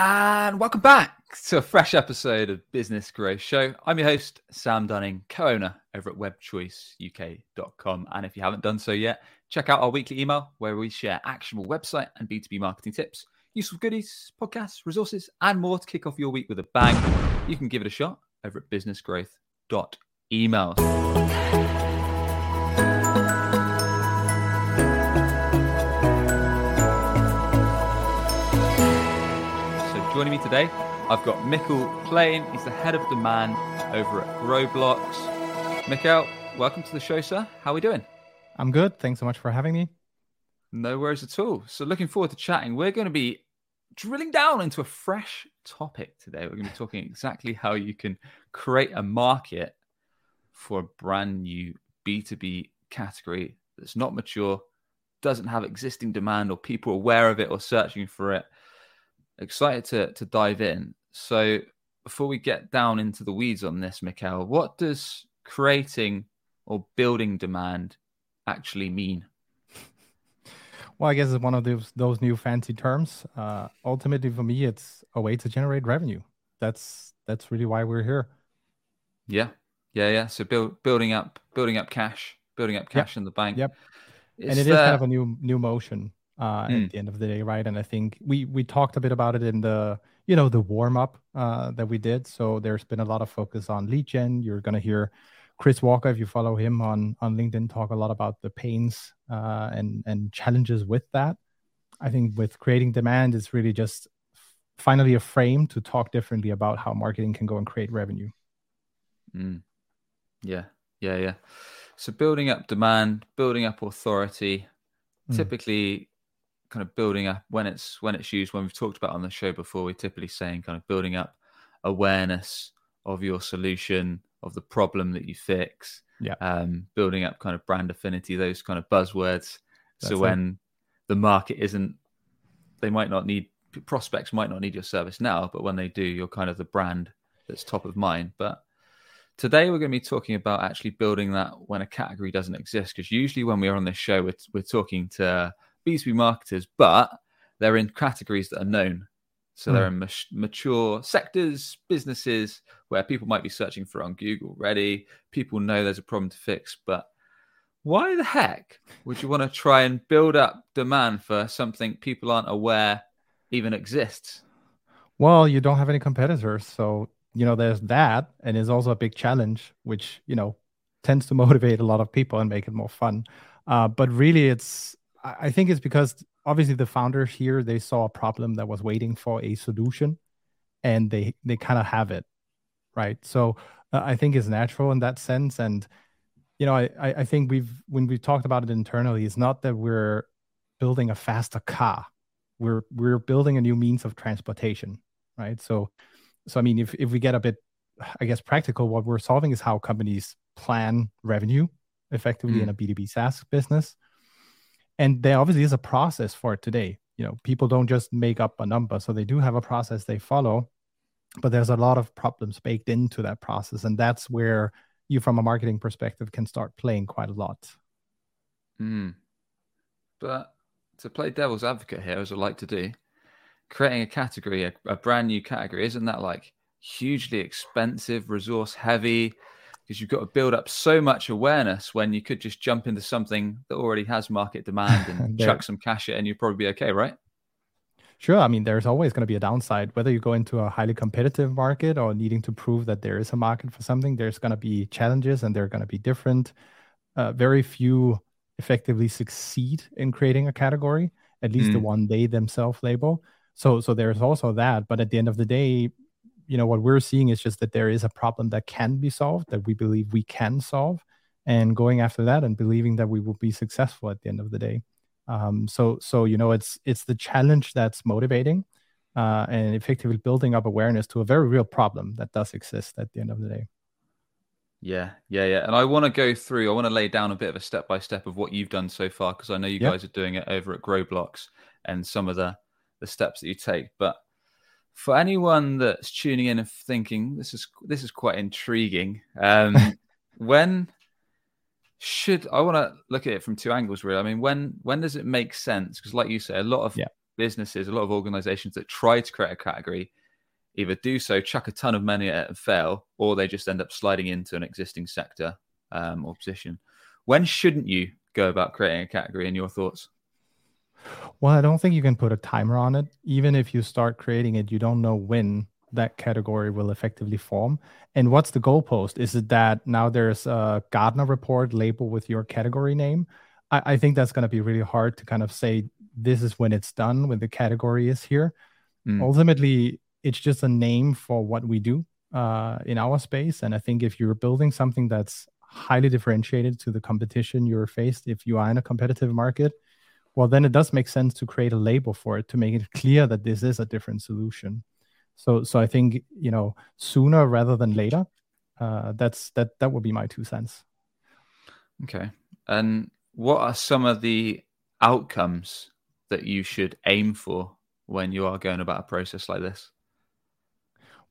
And welcome back to a fresh episode of Business Growth Show. I'm your host, Sam Dunning, co owner over at webchoiceuk.com. And if you haven't done so yet, check out our weekly email where we share actionable website and B2B marketing tips, useful goodies, podcasts, resources, and more to kick off your week with a bang. You can give it a shot over at businessgrowth.email. Joining me today, I've got Mikkel Plain. He's the head of demand over at Growblocks. Mikkel, welcome to the show, sir. How are we doing? I'm good. Thanks so much for having me. No worries at all. So, looking forward to chatting. We're going to be drilling down into a fresh topic today. We're going to be talking exactly how you can create a market for a brand new B2B category that's not mature, doesn't have existing demand, or people aware of it or searching for it excited to to dive in. So before we get down into the weeds on this, Mikkel, what does creating or building demand actually mean? Well, I guess it's one of those those new fancy terms. Uh, ultimately, for me, it's a way to generate revenue. That's that's really why we're here. Yeah, yeah, yeah. So build, building up, building up cash, building up cash yep. in the bank. Yep. And it is kind of a new new motion uh, mm. at the end of the day, right? And I think we we talked a bit about it in the you know the warm up uh, that we did. So there's been a lot of focus on lead gen. You're gonna hear Chris Walker, if you follow him on on LinkedIn, talk a lot about the pains uh, and and challenges with that. I think with creating demand, it's really just finally a frame to talk differently about how marketing can go and create revenue. Mm. Yeah, yeah, yeah. So building up demand, building up authority. Mm. Typically, kind of building up when it's when it's used when we've talked about on the show before we're typically saying kind of building up awareness of your solution of the problem that you fix yeah. um, building up kind of brand affinity those kind of buzzwords. That's so when the market isn't they might not need prospects might not need your service now but when they do you're kind of the brand that's top of mind. But today we're going to be talking about actually building that when a category doesn't exist because usually when we're on this show we're, we're talking to B2B marketers, but they're in categories that are known. So mm. they're hmm. in mature sectors, businesses where people might be searching for on Google already. People know there's a problem to fix, but why the heck would you want to try and build up demand for something people aren't aware even exists? Well, you don't have any competitors, so you know there's that, and it's also a big challenge, which you know tends to motivate a lot of people and make it more fun. Uh, but really, it's I think it's because obviously the founders here they saw a problem that was waiting for a solution, and they they kind of have it, right? So uh, I think it's natural in that sense, and you know I I think we've when we talked about it internally, it's not that we're building a faster car, we're we're building a new means of transportation, right? So so I mean if if we get a bit I guess practical, what we're solving is how companies plan revenue effectively mm. in a B2B SaaS business and there obviously is a process for it today. You know people don't just make up a number. So they do have a process they follow but there's a lot of problems baked into that process. And that's where you from a marketing perspective can start playing quite a lot. Mm. but to play devil's advocate here as i like to do creating a category a, a brand new category isn't that like hugely expensive resource heavy because you've got to build up so much awareness when you could just jump into something that already has market demand and chuck some cash in and you'd probably be okay, right? Sure. I mean, there's always going to be a downside. Whether you go into a highly competitive market or needing to prove that there is a market for something, there's going to be challenges and they're going to be different. Uh, very few effectively succeed in creating a category, at least mm. the one they themselves label. So, so there's also that. But at the end of the day, you know what we're seeing is just that there is a problem that can be solved that we believe we can solve and going after that and believing that we will be successful at the end of the day. Um, so so you know it's it's the challenge that's motivating uh, and effectively building up awareness to a very real problem that does exist at the end of the day. Yeah yeah yeah. And i want to go through i want to lay down a bit of a step by step of what you've done so far because i know you guys are doing it over at growblocks and some of the the steps that you take but for anyone that's tuning in and thinking this is this is quite intriguing, um, when should I want to look at it from two angles really? I mean, when when does it make sense? Because like you say, a lot of yeah. businesses, a lot of organizations that try to create a category either do so, chuck a ton of money at it and fail, or they just end up sliding into an existing sector um, or position. When shouldn't you go about creating a category in your thoughts? Well, I don't think you can put a timer on it. Even if you start creating it, you don't know when that category will effectively form. And what's the goalpost? Is it that now there's a Gartner report label with your category name? I, I think that's going to be really hard to kind of say this is when it's done, when the category is here. Mm. Ultimately, it's just a name for what we do uh, in our space. And I think if you're building something that's highly differentiated to the competition you're faced, if you are in a competitive market, well, then it does make sense to create a label for it to make it clear that this is a different solution. So, so I think you know sooner rather than later. Uh, that's that. That would be my two cents. Okay. And what are some of the outcomes that you should aim for when you are going about a process like this?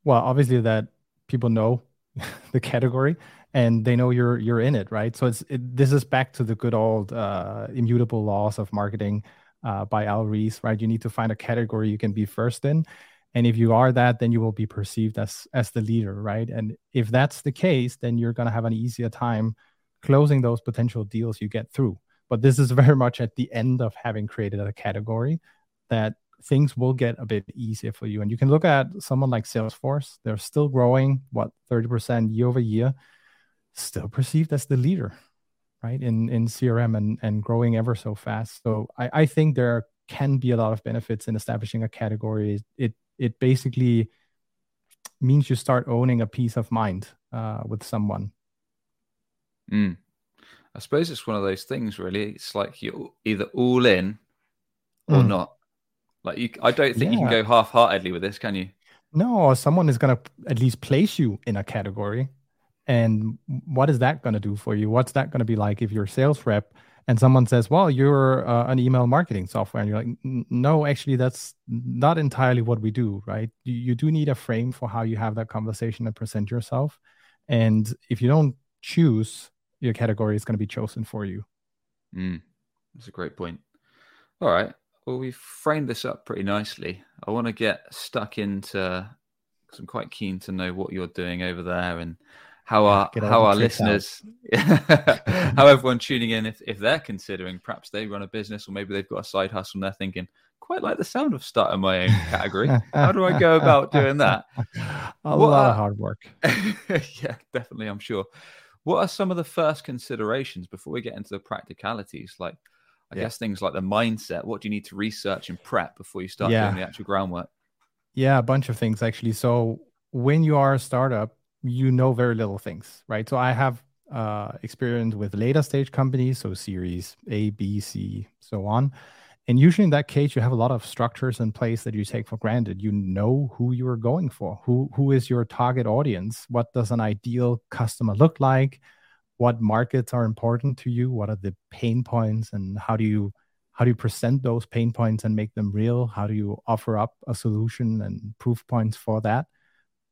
Well, obviously that people know the category and they know you're you're in it, right? So it's it, this is back to the good old uh, immutable laws of marketing uh, by Al Ries, right? You need to find a category you can be first in, and if you are that, then you will be perceived as as the leader, right? And if that's the case, then you're gonna have an easier time closing those potential deals you get through. But this is very much at the end of having created a category that things will get a bit easier for you. And you can look at someone like Salesforce, they're still growing, what, 30% year over year still perceived as the leader, right? In in CRM and and growing ever so fast. So I, I think there can be a lot of benefits in establishing a category. It it basically means you start owning a piece of mind uh, with someone. Mm. I suppose it's one of those things. Really, it's like you're either all in or mm. not. Like you, I don't think yeah. you can go half-heartedly with this, can you? No, someone is going to at least place you in a category and what is that going to do for you? What's that going to be like if you're a sales rep and someone says, well, you're uh, an email marketing software? And you're like, no, actually, that's not entirely what we do, right? You, you do need a frame for how you have that conversation and present yourself. And if you don't choose, your category is going to be chosen for you. Mm, that's a great point. All right. Well, we've framed this up pretty nicely. I want to get stuck into because I'm quite keen to know what you're doing over there and how our how our listeners how everyone tuning in if, if they're considering perhaps they run a business or maybe they've got a side hustle and they're thinking quite like the sound of starting my own category. How do i go about doing that? A what lot are, of hard work. Yeah definitely i'm sure. What are some of the first considerations before we get into the practicalities? Like i yeah. guess things like the mindset. What do you need to research and prep before you start yeah. doing the actual groundwork? Yeah a bunch of things actually. So when you are a startup you know very little things, right? So I have uh, experience with later stage companies, so series A, B, C, so on. And usually in that case, you have a lot of structures in place that you take for granted. You know who you are going for, who who is your target audience, what does an ideal customer look like, what markets are important to you, what are the pain points, and how do you how do you present those pain points and make them real? How do you offer up a solution and proof points for that?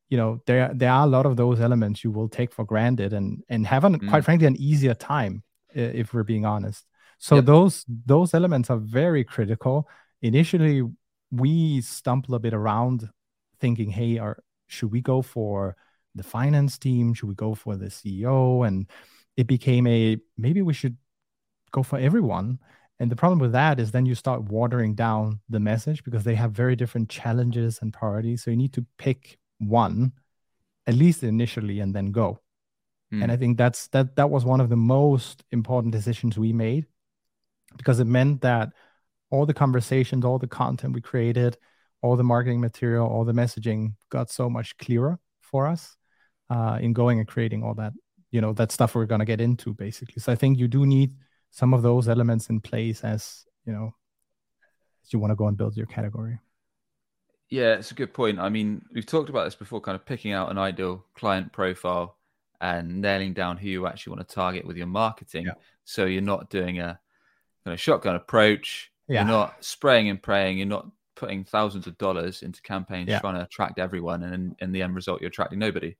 You know there there are a lot of those elements you will take for granted and and have an, mm. quite frankly an easier time if we're being honest. So yep. those those elements are very critical. Initially we stumble a bit around thinking hey are should we go for the finance team? Should we go for the ceo and it became a maybe we should go for everyone. And the problem with that is then you start watering down the message because they have very different challenges and priorities. So you need to pick one at least initially and then go. Mm. and i think that's that that was one of the most important decisions we made because it meant that all the conversations all the content we created all the marketing material all the messaging got so much clearer for us uh, in going and creating all that you know that stuff we're going to get into basically. So i think you do need some of those elements in place as you know as you want to go and build your category yeah, it's a good point. I mean, we've talked about this before, kind of picking out an ideal client profile and nailing down who you actually want to target with your marketing. Yeah. So you're not doing a kind of shotgun approach. Yeah. You're not spraying and praying. You're not putting thousands of dollars into campaigns yeah. trying to attract everyone, and in, in the end result, you're attracting nobody.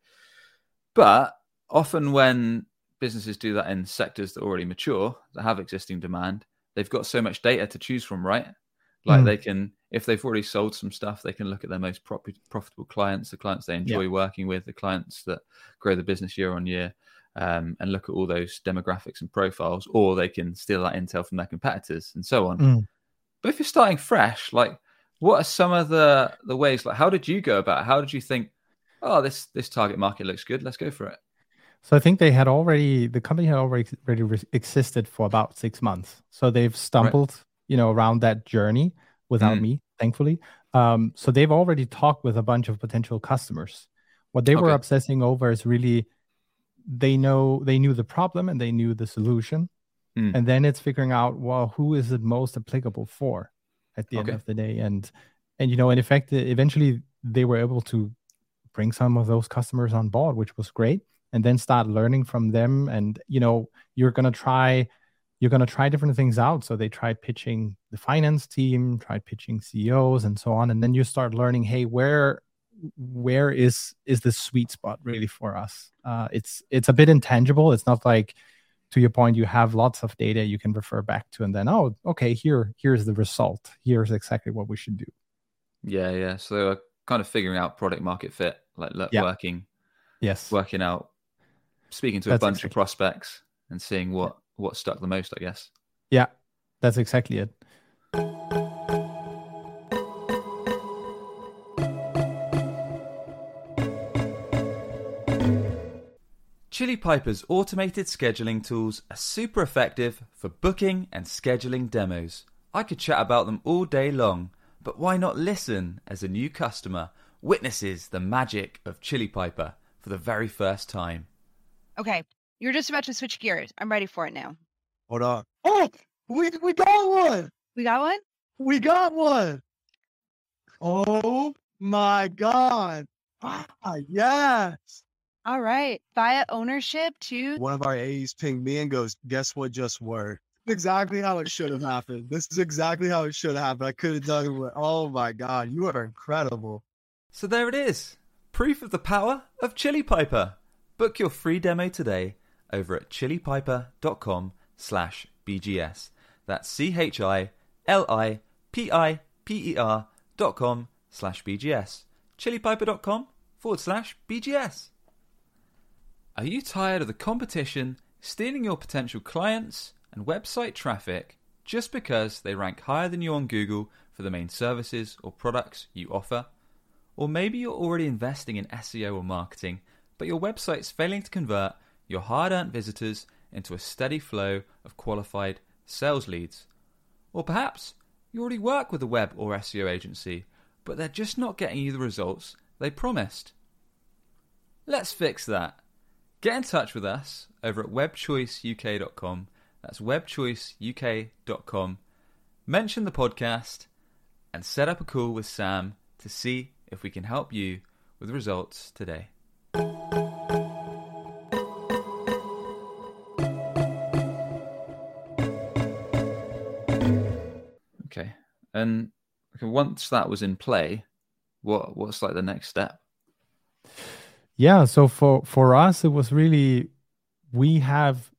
But often when businesses do that in sectors that are already mature, that have existing demand, they've got so much data to choose from, right? Like mm. they can, if they've already sold some stuff, they can look at their most prop- profitable clients, the clients they enjoy yeah. working with, the clients that grow the business year on year, um, and look at all those demographics and profiles, or they can steal that intel from their competitors and so on. Mm. But if you're starting fresh, like what are some of the the ways? Like, how did you go about? It? How did you think? Oh, this this target market looks good. Let's go for it. So I think they had already the company had already already existed for about six months. So they've stumbled. You know, around that journey without mm. me, thankfully. Um, so they've already talked with a bunch of potential customers. What they okay. were obsessing over is really they know they knew the problem and they knew the solution. Mm. And then it's figuring out, well, who is it most applicable for at the okay. end of the day? And and you know, in effect, eventually they were able to bring some of those customers on board, which was great and then start learning from them and you know you're going to try you're going to try different things out. So they tried pitching the finance team tried pitching ceos and so on and then you start learning hey where where is is the sweet spot really for us? Uh, it's it's a bit intangible. It's not like to your point you have lots of data you can refer back to and then oh okay here here's the result. Here's exactly what we should do. Yeah yeah. So uh, kind of figuring out product market fit like yeah. working yes. working out speaking to that's a bunch exactly. of prospects and seeing what what stuck the most, I guess. Yeah, that's exactly it. Chili Piper's automated scheduling tools are super effective for booking and scheduling demos. I could chat about them all day long, but why not listen as a new customer witnesses the magic of Chili Piper for the very first time? Okay, you're just about to switch gears. I'm ready for it now. Hold on. Oh, we we got one. We got one. We got one. Oh my god! Ah, yes. All right. Via ownership to one of our A's pinged me and goes, "Guess what just worked." Exactly how it should have happened. This is exactly how it should have happened. I could have done it. Oh my god, you are incredible. So there it is. Proof of the power of Chili Piper. Book your free demo today over at chilipiper.com slash BGS. That's C-H-I-L-I-P-I-P-E-R dot com slash BGS. chilipiper.com forward slash BGS. Are you tired of the competition stealing your potential clients and website traffic just because they rank higher than you on Google for the main services or products you offer? Or maybe you're already investing in SEO or marketing – but your website's failing to convert your hard earned visitors into a steady flow of qualified sales leads. Or perhaps you already work with a web or SEO agency, but they're just not getting you the results they promised. Let's fix that. Get in touch with us over at webchoiceuk.com. That's webchoiceuk.com. Mention the podcast and set up a call with Sam to see if we can help you with results today. And once that was in play, what what's like the next step? Yeah, so for for us it was really we have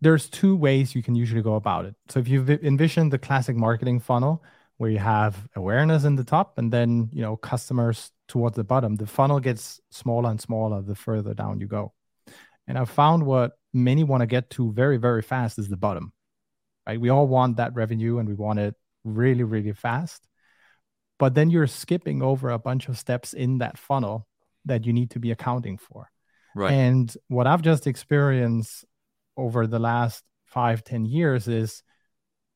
there's two ways you can usually go about it. So if you envision the classic marketing funnel where you have awareness in the top and then, you know, customers towards the bottom, the funnel gets smaller and smaller the further down you go. And I found what many want to get to very, very fast is the bottom. Right? We all want that revenue and we want it really, really fast. But then you're skipping over a bunch of steps in that funnel that you need to be accounting for. Right. And what I've just experienced over the last five, ten years is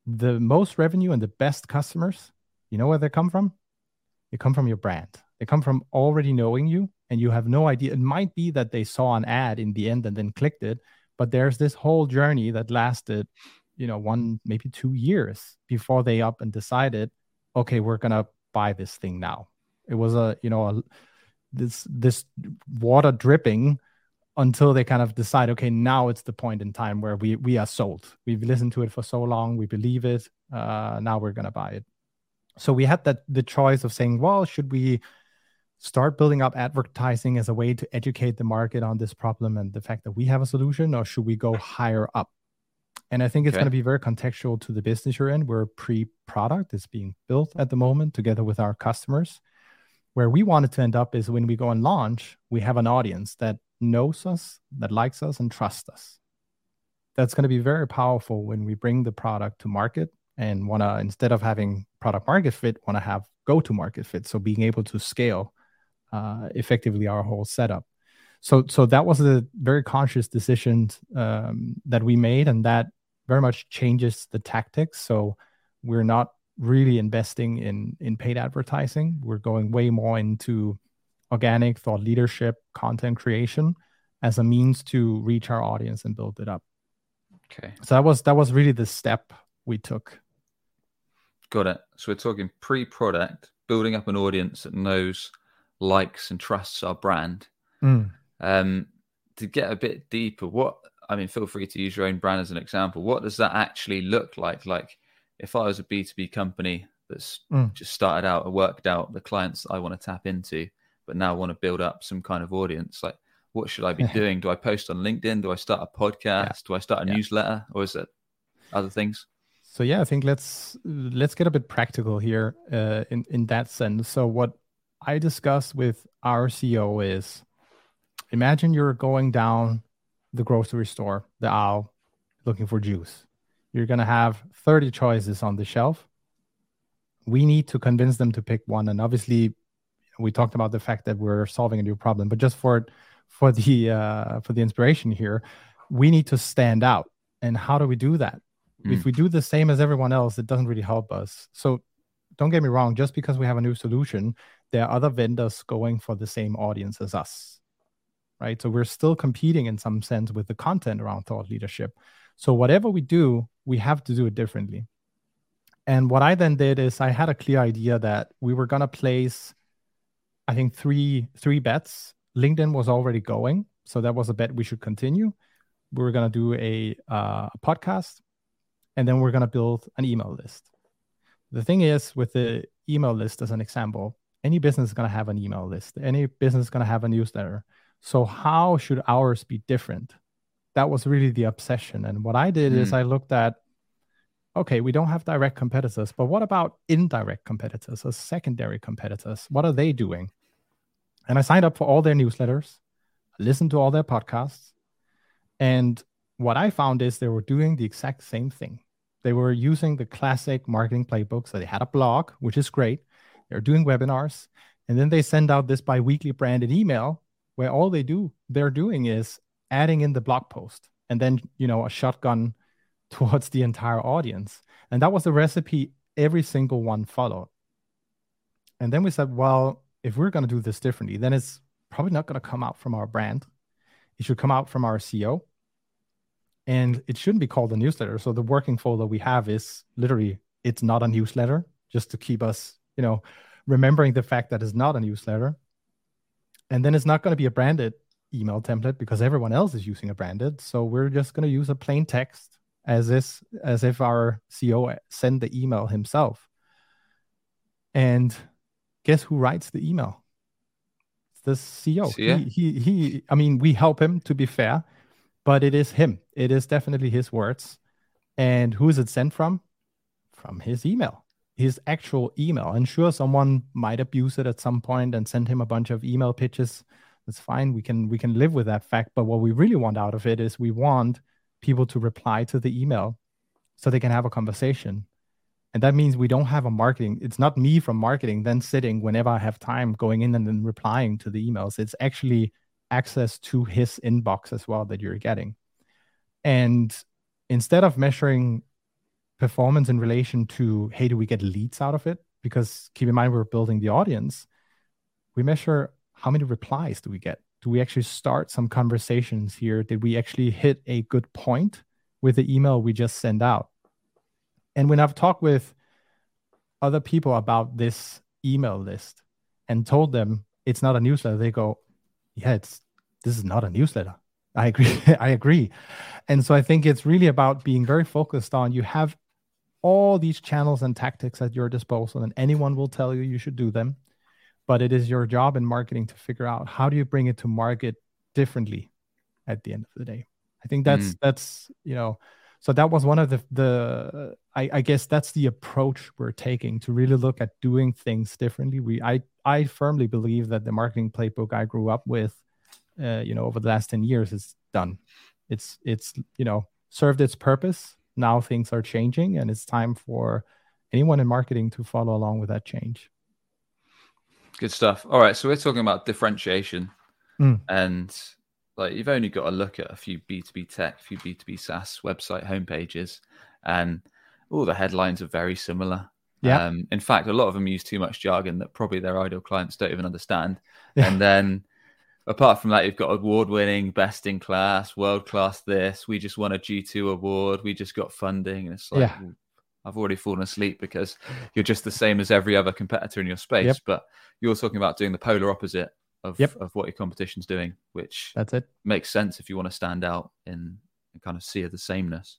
the most revenue and the best customers, you know where they come from? They come from your brand. They come from already knowing you, and you have no idea. It might be that they saw an ad in the end and then clicked it, but there's this whole journey that lasted, you know, one, maybe two years before they up and decided, okay, we're to buy this thing now. It was a, you know, a, this, this water dripping until they kind of decide, okay, now it's the point in time where we we are sold. We've listened to it for so long, we believe it. Uh, now we're gonna buy it. So we had that the choice of saying, well, should we start building up advertising as a way to educate the market on this problem and the fact that we have a solution, or should we go higher up? And I think it's okay. going to be very contextual to the business you're in. We're a pre product, it's being built at the moment together with our customers. Where we wanted to end up is when we go and launch, we have an audience that knows us, that likes us, and trusts us. That's going to be very powerful when we bring the product to market and want to, instead of having product market fit, want to have go to market fit. So being able to scale uh, effectively our whole setup. So, so that was a very conscious decision um, that we made, and that very much changes the tactics. So we're not really investing in in paid advertising. We're going way more into organic thought leadership, content creation as a means to reach our audience and build it up. Okay. So that was that was really the step we took. Got it. So we're talking pre-product, building up an audience that knows, likes, and trusts our brand. Mm. Um, to get a bit deeper, what I mean, feel free to use your own brand as an example. What does that actually look like? Like, if I was a B2B company that's mm. just started out and worked out the clients I want to tap into, but now want to build up some kind of audience, like, what should I be doing? Do I post on LinkedIn? Do I start a podcast? Yeah. Do I start a yeah. newsletter? Or is it other things? So yeah, I think let's let's get a bit practical here uh, in in that sense. So what I discuss with our CEO is, imagine you're going down the grocery store, the aisle, looking for juice. You're going to have 30 choices on the shelf. We need to convince them to pick one. And obviously, we talked about the fact that we're solving a new problem, but just for for the uh, for the inspiration here, we need to stand out. And how do we do that? Mm. If we do the same as everyone else, it doesn't really help us. So don't get me wrong, just because we have a new solution, there are other vendors going for the same audience as us right? So we're still competing in some sense with the content around thought leadership. So whatever we do, we have to do it differently. And what I then did is I had a clear idea that we were gonna place, I think three three bets. LinkedIn was already going, so that was a bet we should continue. We were gonna do a, uh, a podcast, and then we're gonna build an email list. The thing is, with the email list as an example, any business is gonna have an email list. Any business is gonna have a newsletter so, how should ours be different? That was really the obsession. And what I did mm. is hmm. I looked at okay, we don't have direct competitors, but what about indirect competitors or secondary competitors? What are they doing? And I signed up for all their newsletters, listened to all their podcasts. And what I found is they were doing the exact same thing. They were using the classic marketing playbook. So they had a blog, which is great. They're doing webinars. And then they send out this bi weekly branded email where all they do they're doing is adding in the blog post and then you know a shotgun towards the entire audience. And that was the recipe every single one followed. And then we said well if we're going to do this differently then it's probably not going to come out from our brand. It should come out from our CEO and it shouldn't be called a newsletter. So the working folder we have is literally it's not a newsletter just to keep us you know remembering the fact that it's not a newsletter and then it's not going to be a branded email template because everyone else is using a branded. So we're just going to use a plain text as is as if our CEO sent the email himself. And guess who writes the email? It's the CEO. He, he he I mean, we help him to be fair, but it is him. It is definitely his words. And who is it sent from? From his email his actual email. And sure, someone might abuse it at some point and send him a bunch of email pitches. That's fine. We can we can live with that fact. But what we really want out of it is we want people to reply to the email so they can have a conversation. And that means we don't have a marketing. It's not me from marketing then sitting whenever I have time going in and then replying to the emails. It's actually access to his inbox as well that you're getting. And instead of measuring performance in relation to hey do we get leads out of it? Because keep in mind we're building the audience. We measure how many replies do we get? Do we actually start some conversations here? Did we actually hit a good point with the email we just sent out? And when i've talked with other people about this email list and told them it's not a newsletter they go yeah it's this is not a newsletter. I agree. I agree. And so i think it's really about being very focused on you have all these channels and tactics at your disposal, and anyone will tell you you should do them. But it is your job in marketing to figure out how do you bring it to market differently at the end of the day. I think that's mm. that's you know so that was one of the the I, I, guess that's the approach we're taking to really look at doing things differently we i i firmly believe that the marketing playbook i grew up with uh, you know over the last 10 years is done it's it's you know served its purpose now things are changing and it's time for anyone in marketing to follow along with that change good stuff all right so we're talking about differentiation mm. and like you've only got to look at a few B2B tech, a few B2B SaaS website homepages, and all the headlines are very similar. Yeah. Um, in fact, a lot of them use too much jargon that probably their ideal clients don't even understand. Yeah. And then apart from that, you've got award winning, best in class, world class this. We just won a G2 award. We just got funding. And it's like, yeah. I've already fallen asleep because you're just the same as every other competitor in your space. Yep. But you're talking about doing the polar opposite of yep. of what your competition's doing, which that's it makes sense if you want to stand out in and kind of see the sameness.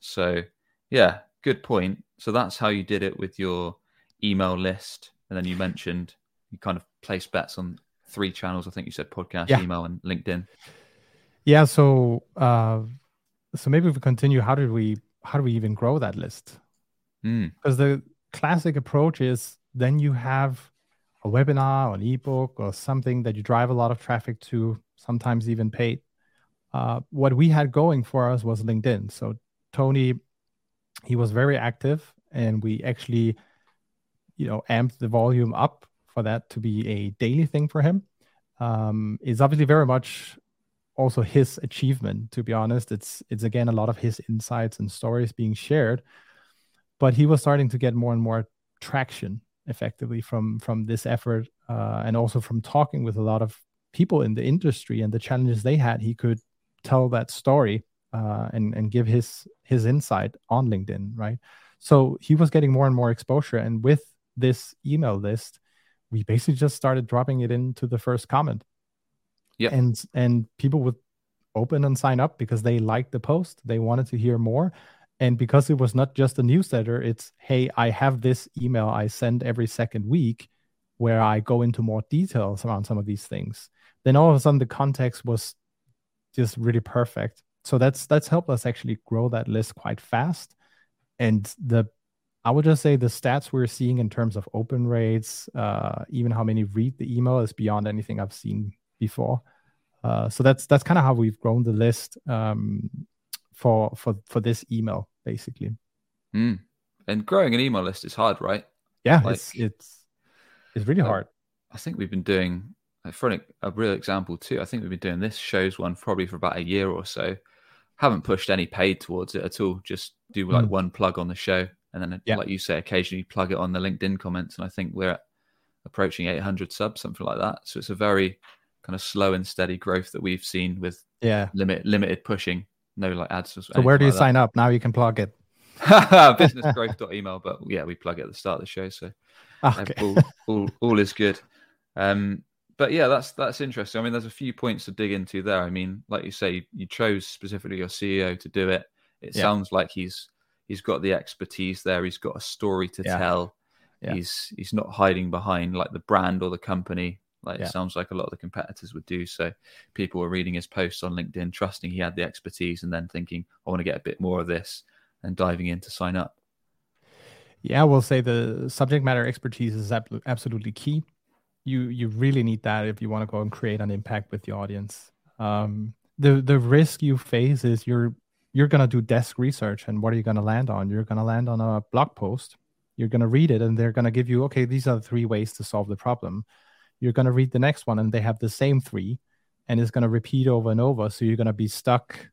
So yeah, good point. So that's how you did it with your email list, and then you mentioned you kind of place bets on three channels. I think you said podcast, yeah. email, and LinkedIn. Yeah. So uh, so maybe if we continue, how did we how do we even grow that list? Hmm. Because mm. the classic approach is then you have a webinar or an ebook or something that you drive a lot of traffic to, sometimes even paid. Uh, what we had going for us was LinkedIn. So Tony, he was very active, and we actually, you know, amped the volume up for that to be a daily thing for him. Um, it's obviously very much also his achievement. To be honest, it's it's again a lot of his insights and stories being shared. But he was starting to get more and more traction effectively from from this effort uh, and also from talking with a lot of people in the industry and the challenges they had he could tell that story uh, and and give his his insight on linkedin right so he was getting more and more exposure and with this email list we basically just started dropping it into the first comment. Yeah and and people would open and sign up because they liked the post they wanted to hear more. And because it was not just a newsletter it's hey i have this email i send every second week where i go into more details around some of these things. Then all of a sudden the context was just really perfect. So that's that's helped us actually grow that list quite fast. And the i would just say the stats we're seeing in terms of open rates uh, even how many read the email is beyond anything i've seen before uh, so that's that's kind of how we've grown the list um, for for for this email basically. Mm. And growing an email list is hard, right? Yeah, like, it's it's it's really hard. I think we've been doing for an, a real example too. I think we've been doing this shows one probably for about a year or so. Haven't pushed any paid towards it at all. Just do like mm. one plug on the show, and then yeah. like you say, occasionally plug it on the LinkedIn comments. And I think we're approaching 800 subs, something like that. So it's a very kind of slow and steady growth that we've seen with yeah limit limited pushing no like ads. So where do you like sign that. up? Now you can plug it. businessgrowth.email, but yeah, we plug it at the start of the show, so okay. all, all, all is good. Um, but yeah, that's that's interesting. I mean, there's a few points to dig into there. I mean, like you say, you chose specifically your CEO to do it. It yeah. sounds like he's he's got the expertise there. He's got a story to yeah. tell. Yeah. He's he's not hiding behind like the brand or the company like yeah. it sounds like a lot of the competitors would do. So people were reading his posts on LinkedIn, trusting he had the expertise, and then thinking, I want to get a bit more of this, and diving in to sign up. Yeah, we'll say the subject matter expertise is absolutely key. You you really need that if you want to go and create an impact with your audience. Um, the the risk you face is you're you're gonna do desk research, and what are you gonna land on? You're gonna land on a blog post. You're gonna read it, and they're gonna give you okay. These are the three ways to solve the problem you're going to read the next one and they have the same three and it's going to repeat over and over so you're going to be stuck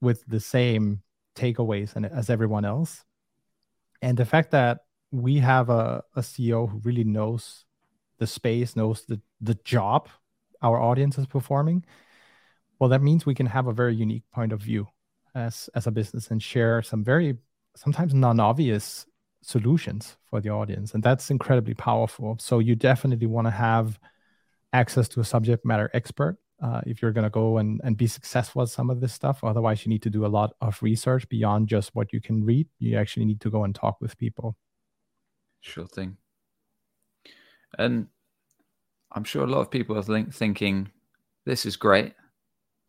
with the same takeaways and as everyone else and the fact that we have a, a ceo who really knows the space knows the, the job our audience is performing well that means we can have a very unique point of view as as a business and share some very sometimes non-obvious solutions for the audience. And that's incredibly powerful. So you definitely want to have access to a subject matter expert uh, if you're going to go and, and be successful at some of this stuff. Otherwise you need to do a lot of research beyond just what you can read. You actually need to go and talk with people. Sure thing. And i'm sure a lot of people are thinking this is great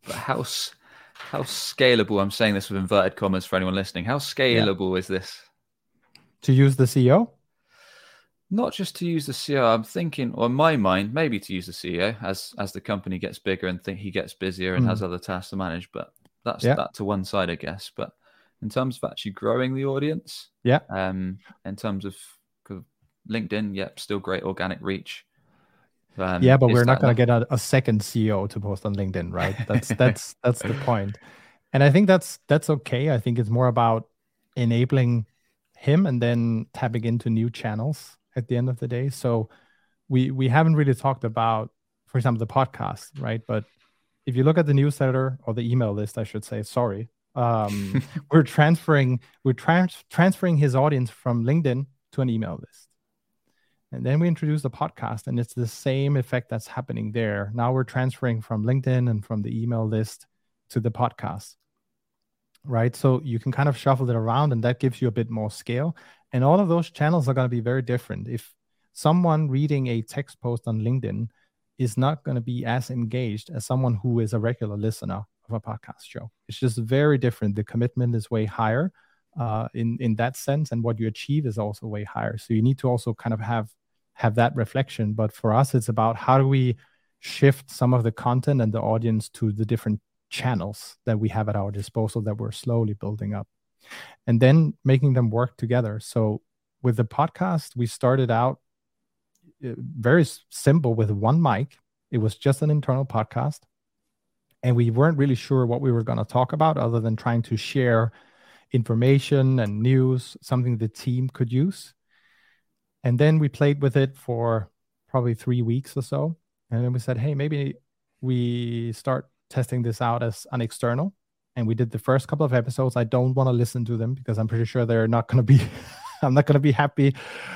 but how how scalable? I'm saying this with inverted commas for anyone listening. How scalable yeah. is this? To use the CEO? Not just to use the CEO. I'm thinking, or in my mind, maybe to use the CEO as as the company gets bigger and think he gets busier and mm. has other tasks to manage. But that's yeah. that to one side, I guess. But in terms of actually growing the audience, yeah. Um, in terms of LinkedIn, yep, still great organic reach. Um, yeah, but we're not going to get a, a, second CEO to post on LinkedIn, right? That's that's that's the point. And I think that's that's okay. I think it's more about enabling him and then tapping into new channels at the end of the day. So we we haven't really talked about, for example, the podcast, right? But if you look at the newsletter or the email list, I should say, sorry, um, we're transferring we're trans- transferring his audience from LinkedIn to an email list. And then we introduce the podcast, and it's the same effect that's happening there. Now we're transferring from LinkedIn and from the email list to the podcast, right? So you can kind of shuffle it around, and that gives you a bit more scale. And all of those channels are going to be very different. If someone reading a text post on LinkedIn is not going to be as engaged as someone who is a regular listener of a podcast show, it's just very different. The commitment is way higher uh, in in that sense, and what you achieve is also way higher. So you need to also kind of have have that reflection. But for us, it's about how do we shift some of the content and the audience to the different channels that we have at our disposal that we're slowly building up and then making them work together. So with the podcast, we started out uh, very simple with one mic. It was just an internal podcast. And we weren't really sure what we were going to talk about other than trying to share information and news, something the team could use. And then we played with it for probably three weeks or so. And then we said, hey, maybe we start testing this out as an external. And we did the first couple of episodes. I don't want to listen to them because I'm pretty sure they're not going to be, I'm not going to be happy,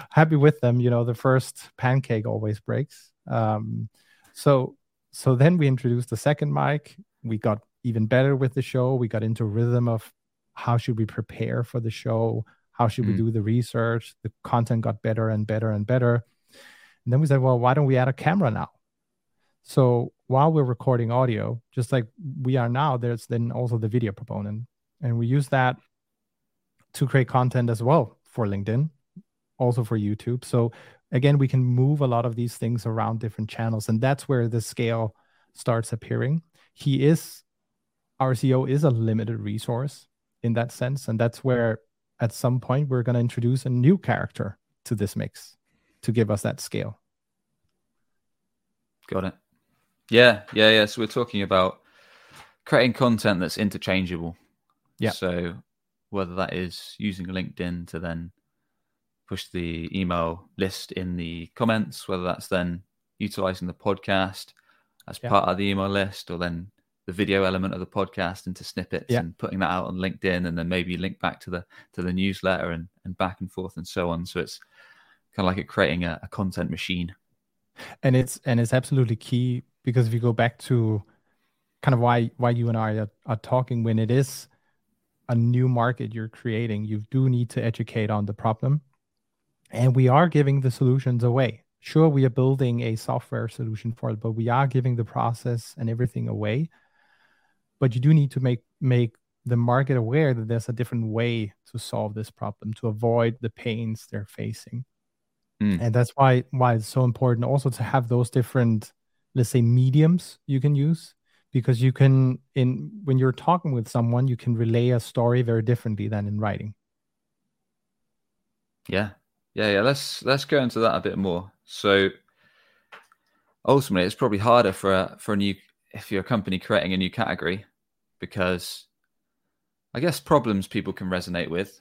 happy with them. You know, the first pancake always breaks. Um, so, so then we introduced the second mic. We got even better with the show. We got into rhythm of how should we prepare for the show how should mm. we do the research? The content got better and better and better. And then we said, well, why don't we add a camera now? So while we're recording audio, just like we are now, there's then also the video component. And we use that to create content as well for LinkedIn, also for YouTube. So again, we can move a lot of these things around different channels. And that's where the scale starts appearing. He is, our CEO is a limited resource in that sense. And that's where at some point we're going to introduce a new character to this mix to give us that scale. Got it. Yeah, yeah, yeah. So we're talking about creating content that's interchangeable. Yeah. So whether that is using LinkedIn to then push the email list in the comments, whether that's then utilizing the podcast as yeah. part of the email list, or then the video element of the podcast into snippets yeah. and putting that out on LinkedIn and then maybe link back to the to the newsletter and, and back and forth and so on. So it's kind of like creating a, a content machine. And it's and it's absolutely key because if you go back to kind of why why you and I are, are talking when it is a new market you're creating, you do need to educate on the problem. And we are giving the solutions away. Sure, we are building a software solution for it, but we are giving the process and everything away but you do need to make make the market aware that there's a different way to solve this problem to avoid the pains they're facing. Mm. and that's why why it's so important also to have those different let's say mediums you can use because you can in when you're talking with someone you can relay a story very differently than in writing. Yeah. Yeah yeah let's let's go into that a bit more. So ultimately it's probably harder for a for a new if you're a company creating a new category, because I guess problems people can resonate with,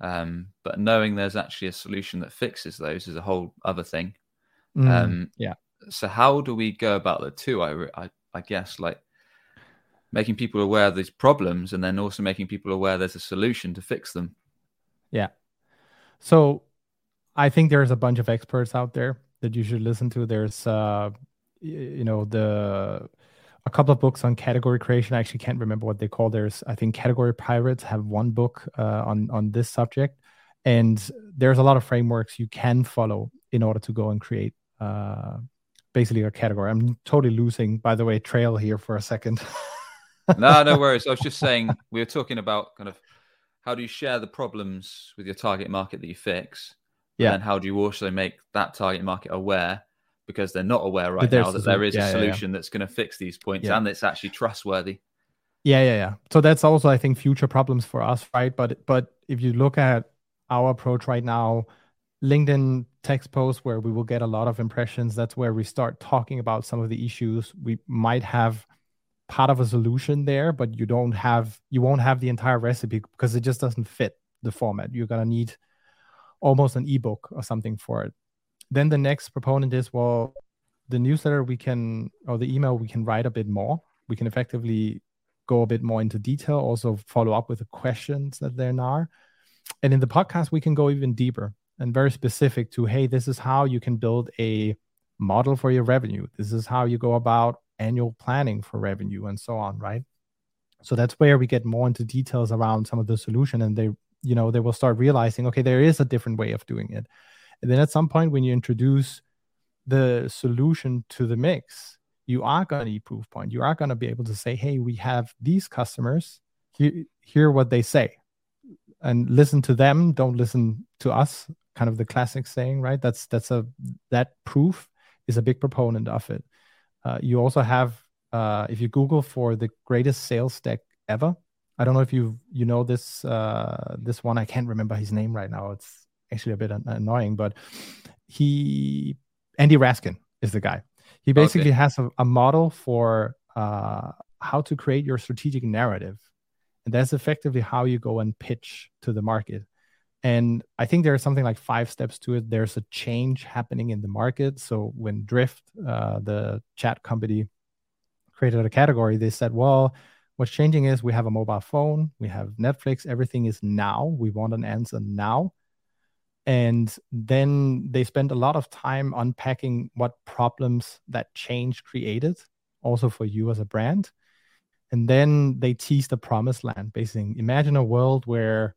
um, but knowing there's actually a solution that fixes those is a whole other thing. Mm, um, yeah. So how do we go about the two? I, I, I guess like making people aware of these problems and then also making people aware there's a solution to fix them. Yeah. So I think there's a bunch of experts out there that you should listen to. There's, uh, you know, the a couple of books on category creation. I actually can't remember what they call theirs. I think Category Pirates have one book uh, on on this subject, and there's a lot of frameworks you can follow in order to go and create uh, basically a category. I'm totally losing, by the way, trail here for a second. no, no worries. I was just saying we were talking about kind of how do you share the problems with your target market that you fix? Yeah. And how do you also make that target market aware because they're not aware right now that there is yeah, a solution yeah, yeah. that's going to fix these points and it's actually trustworthy. Yeah, yeah, yeah. So that's also, I think, future problems for us, right? But but if you look at our approach right now, LinkedIn text posts where we will get a lot of impressions. That's where we start talking about some of the issues. We might have part of a solution there, but you don't have you won't have the entire recipe because it just doesn't fit the format. You're gonna need almost an ebook or something for it. Then the next proponent is well, the newsletter we can or the email we can write a bit more. We can effectively go a bit more into detail, also follow up with the questions that there are. And in the podcast, we can go even deeper and very specific to hey, this is how you can build a model for your revenue. This is how you go about annual planning for revenue and so on, right? So that's where we get more into details around some of the solution and they, you know, they will start realizing, okay, there is a different way of doing it. And then at some point when you introduce the solution to the mix, you are going to need proof point. You are going to be able to say, hey, we have these customers, hear, what they say and listen to them. Don't listen to us. Kind of the classic saying, right? That's that's a that proof is a big proponent of it. Uh, you also have uh, if you Google for the greatest sales deck ever. I don't know if you you know this uh, this one. I can't remember his name right now. It's actually a bit annoying, but he Andy Raskin is the guy. He basically okay. has a, a, model for uh, how to create your strategic narrative, and that's effectively how you go and pitch to the market. And I think there's something like five steps to it. There's a change happening in the market. So when Drift, uh, the chat company, created a category, they said, well, what's changing is we have a mobile phone, we have Netflix, everything is now. We want an answer now. And then they spent a lot of time unpacking what problems that change created, also for you as a brand. And then they teased the promised land, basically. Imagine a world where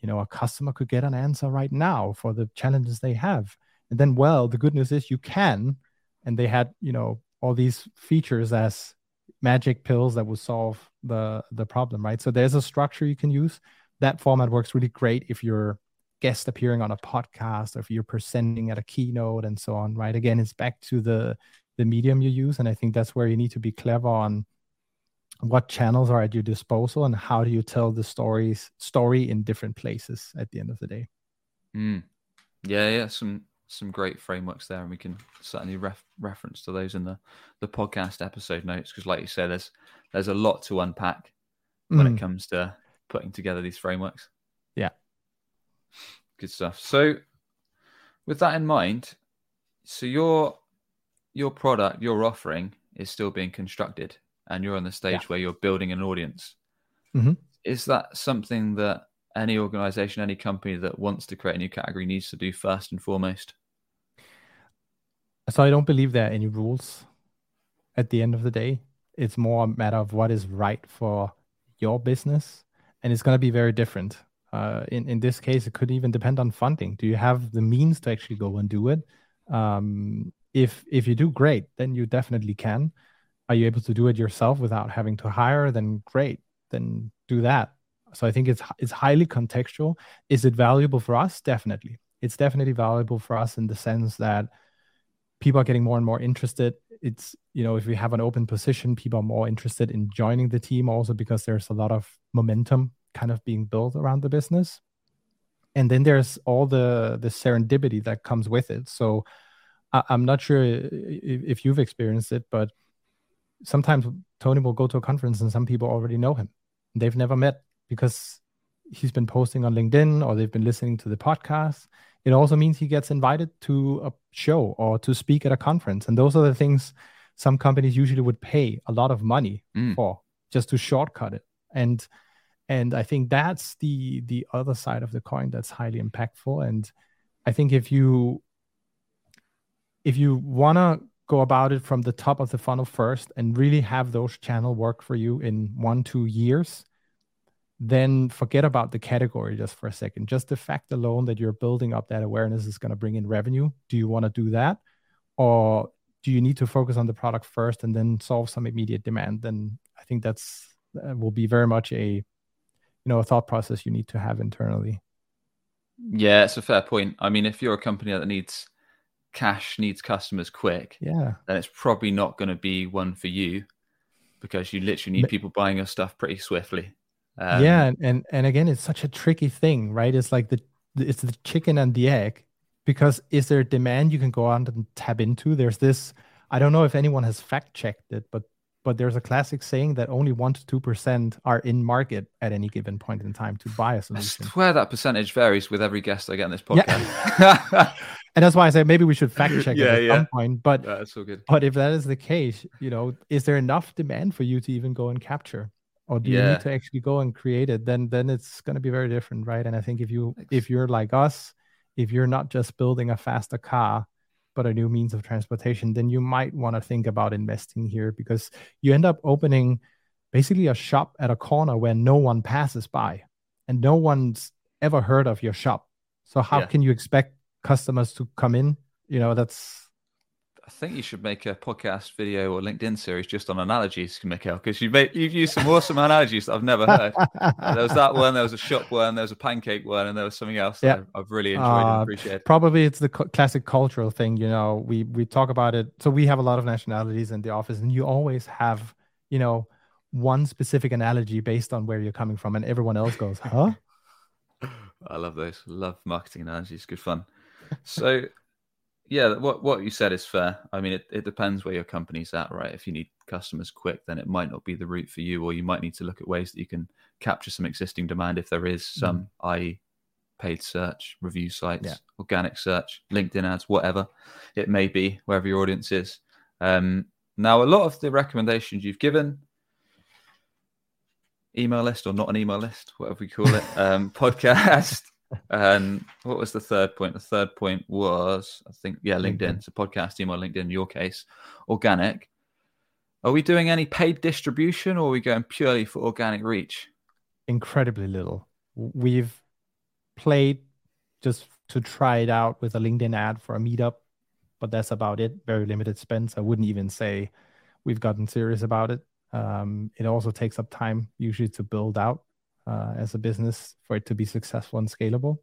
you know a customer could get an answer right now for the challenges they have and then well the good news is you can and they had you know all these features as magic pills that would solve the the problem right so there's a structure you can use that format works really great if you're guest appearing on a podcast or if you're presenting at a keynote and so on right again it's back to the the medium you use and i think that's where you need to be clever on what channels are at your disposal and how do you tell the stories story in different places at the end of the day mm. yeah yeah some some great frameworks there and we can certainly ref- reference to those in the the podcast episode notes because like you said there's there's a lot to unpack when mm. it comes to putting together these frameworks yeah good stuff so with that in mind so your your product your offering is still being constructed and you're on the stage yeah. where you're building an audience. Mm-hmm. Is that something that any organization, any company that wants to create a new category needs to do first and foremost? So I don't believe there are any rules at the end of the day. It's more a matter of what is right for your business. And it's going to be very different. Uh, in, in this case, it could even depend on funding. Do you have the means to actually go and do it? Um, if if you do great, then you definitely can. Are you able to do it yourself without having to hire? Then great. Then do that. So i think it's it's highly contextual. Is it valuable for us? Definitely. It's definitely valuable for us in the sense that people are getting more and more interested. It's you know if we have an open position people are more interested in joining the team also because there's a lot of momentum kind of being built around the business and then there's all the the serendipity that comes with it so I, am not sure if, if you've experienced it but sometimes Toni will go to a conference and some people already know him. They've never met because he's been posting on LinkedIn or they've been listening to the podcast. It also means he gets invited to a show or to speak at a conference. And those are the things some companies usually would pay a lot of money mm. for just to shortcut it. And and I think that's the the other side of the coin that's highly impactful. And I think if you if you wanna go about it from the top of the funnel first and really have those channel work for you in one two years then forget about the category just for a second. Just the fact alone that you're building up that awareness is going to bring in revenue. Do you want to do that? Or do you need to focus on the product first and then solve some immediate demand? Then i think that's uh, will be very much a you know a thought process you need to have internally. Yeah it's a fair point. I mean if you're a company that needs cash needs customers quick yeah. then it's probably not going to be one for you because you literally need people buying your stuff pretty swiftly. Um, yeah and, and and again it's such a tricky thing right? It's like the it's the chicken and the egg because is there demand you can go on and tap into? There's this i don't know if anyone has fact checked it but but there's a classic saying that only one to two percent are in market at any given point in time to buy a solution. I swear that percentage varies with every guest I get on this podcast. Yeah. and that's why I say maybe we should fact check yeah, it at yeah. some point. But yeah, that's good. But if that is the case, you know, is there enough demand for you to even go and capture? Or do you need to actually go and create it? Then then it's gonna be very different, right? And I think if you if you're like us, if you're not just building a faster car, but a new means of transportation, then you might want to think about investing here because you end up opening basically a shop at a corner where no one passes by and no one's ever heard of your shop. So how yeah. can you expect customers to come in? You know, that's I think you should make a podcast video or LinkedIn series just on analogies, Mikkel, because you've made, you've used some awesome analogies that I've never heard. there was that one, there was a shop one, there was a pancake one, and there was something else yeah. I've really enjoyed uh, and appreciated. Probably it's the classic cultural thing, you know. We we talk about it. So we have a lot of nationalities in the office, and you always have, you know, one specific analogy based on where you're coming from, and everyone else goes, "Huh." I love those. Love marketing analogies. Good fun. So yeah, what what you said is fair. I mean, it, it depends where your company's at, right? If you need customers quick, then it might not be the route for you, or you might need to look at ways that you can capture some existing demand if there is some, mm. i.e., paid search, review sites, yeah. organic search, LinkedIn ads, whatever it may be, wherever your audience is. Um, now, a lot of the recommendations you've given, email list or not an email list, whatever we call it, um, podcast and what was the third point? The third point was, I think, yeah, LinkedIn. LinkedIn. It's a podcast, email, LinkedIn, in your case, organic. Are we doing any paid distribution or are we going purely for organic reach? Incredibly little. We've played just to try it out with a LinkedIn ad for a meetup, but that's about it. Very limited spends. I wouldn't even say we've gotten serious about it. Um, it also takes up time usually to build out uh, as a business for it to be successful and scalable.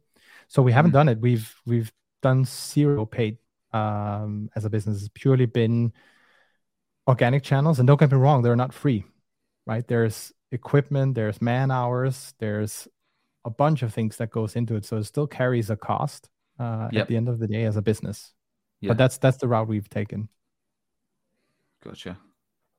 So we haven't mm-hmm. done it. We've we've done zero paid um, as a business. It's purely been organic channels, and don't get me wrong, they're not free, right? There's equipment, there's man hours, there's a bunch of things that goes into it. So it still carries a cost uh, yep. at the end of the day as a business. Yep. But that's that's the route we've taken. Gotcha.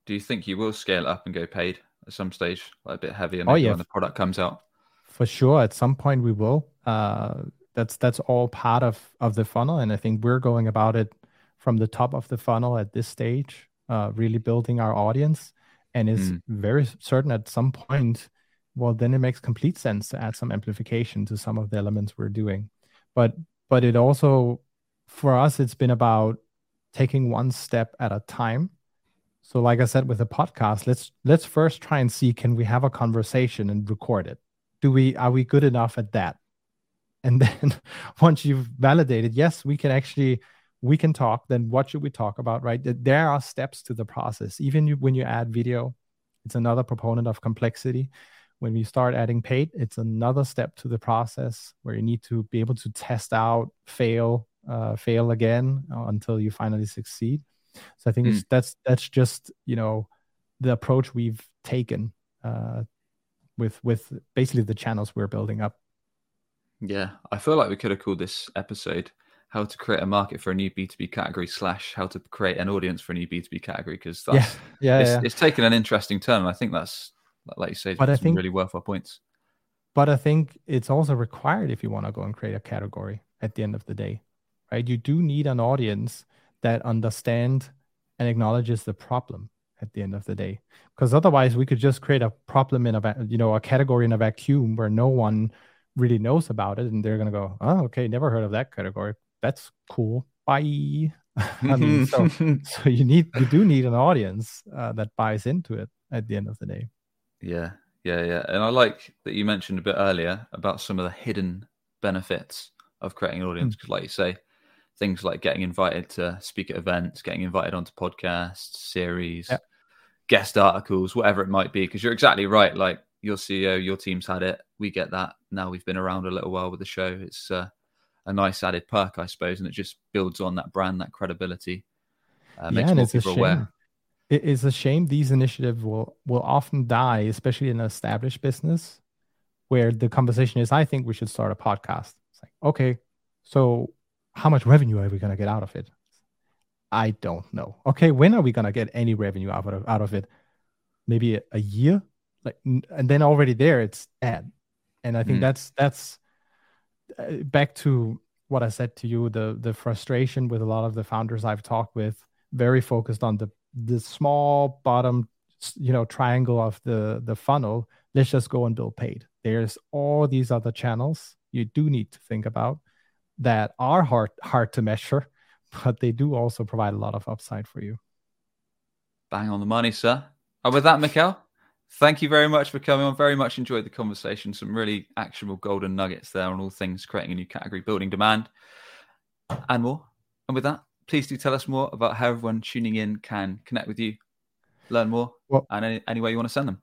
Do you think you will scale up and go paid? At some stage, like a bit heavier oh, yeah. when the product comes out. For sure, at some point we will. Uh, that's that's all part of of the funnel, and I think we're going about it from the top of the funnel at this stage, uh, really building our audience, and is mm. very certain at some point. Well, then it makes complete sense to add some amplification to some of the elements we're doing, but but it also for us it's been about taking one step at a time so, like I said with the podcast, let's let's first try and see can we have a conversation and record it. Do we are we good enough at that? And then once you've validated, yes, we can actually we can talk. Then what should we talk about? Right? There are steps to the process. Even when you add video, it's another proponent of complexity. When we start adding paid, it's another step to the process where you need to be able to test out, fail, uh, fail again uh, until you finally succeed. So I think mm. that's that's just you know the approach we've taken uh, with with basically the channels we're building up. Yeah, I feel like we could have called this episode "How to Create a Market for a New B two B Category" slash "How to Create an Audience for a New B two B Category" because that's yeah, yeah, it's, yeah. it's taken an interesting turn. I think that's like you say, but I think really worthwhile points. But I think it's also required if you want to go and create a category at the end of the day, right? You do need an audience that understand and acknowledges the problem at the end of the day. Because otherwise we could just create a problem in a you know a category in a vacuum where no one really knows about it and they're going to go oh okay never heard of that category. That's cool. Bye. I mean so so you need you do need an audience uh, that buys into it at the end of the day. Yeah yeah yeah. And i like that you mentioned a bit earlier about some of the hidden benefits of creating an audience because mm. like you say things like getting invited to speak at events, getting invited onto podcasts, series, guest articles, whatever it might be. Because you're exactly right. Like your CEO, your team's had it. We get that. Now we've been around a little while with the show. It's uh, a nice added perk, I suppose, and it just builds on that brand, that credibility. Uh, yeah, and it's a shame. Aware. It is a shame these initiatives will will often die, especially in an established business, where the conversation is, "I think we should start a podcast." It's like, okay, so how much revenue are we going to get out of it? I don't know. Okay, when are we going to get any revenue out of out of it? Maybe a, a year, like, and then already there, it's dead. And I think mm. that's that's uh, back to what I said to you. The the frustration with a lot of the founders I've talked with, very focused on the the small bottom, you know, triangle of the the funnel. Let's just go and build paid. There's all these other channels you do need to think about that are hard hard to measure, but they do also provide a lot of upside for you. Bang on the money, sir. And with that, Mikkel, thank you very much for coming on. Very much enjoyed the conversation. Some really actionable golden nuggets there on all things creating a new category, building demand, and more. And with that, please do tell us more about how everyone tuning in can connect with you, learn more, well, and any, any way you want to send them.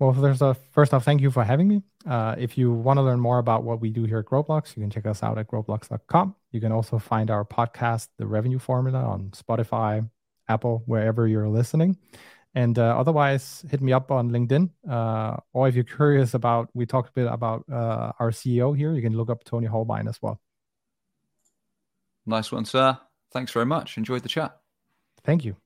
Well, there's a first off, thank you for having me. Uh, if you want to learn more about what we do here at Growblocks, you can check us out at growblocks.com. You can also find our podcast, The Revenue Formula, on Spotify, Apple, wherever you're listening. And uh, otherwise, hit me up on LinkedIn. Uh, or if you're curious about, we talked a bit about uh, our CEO here, you can look up Toni Hohlbein as well. Nice one, sir. Thanks very much. Enjoyed the chat. Thank you.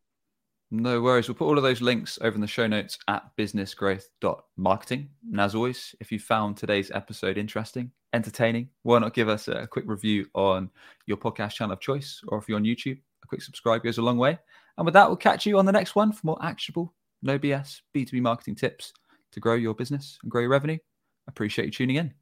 No worries. We'll put all of those links over in the show notes at businessgrowth.marketing. And as always, if you found today's episode interesting, entertaining, why not give us a quick review on your podcast channel of choice? Or if you're on YouTube, a quick subscribe goes a long way. And with that, we'll catch you on the next one for more actionable, no BS, B2B marketing tips to grow your business and grow your revenue. Appreciate you tuning in.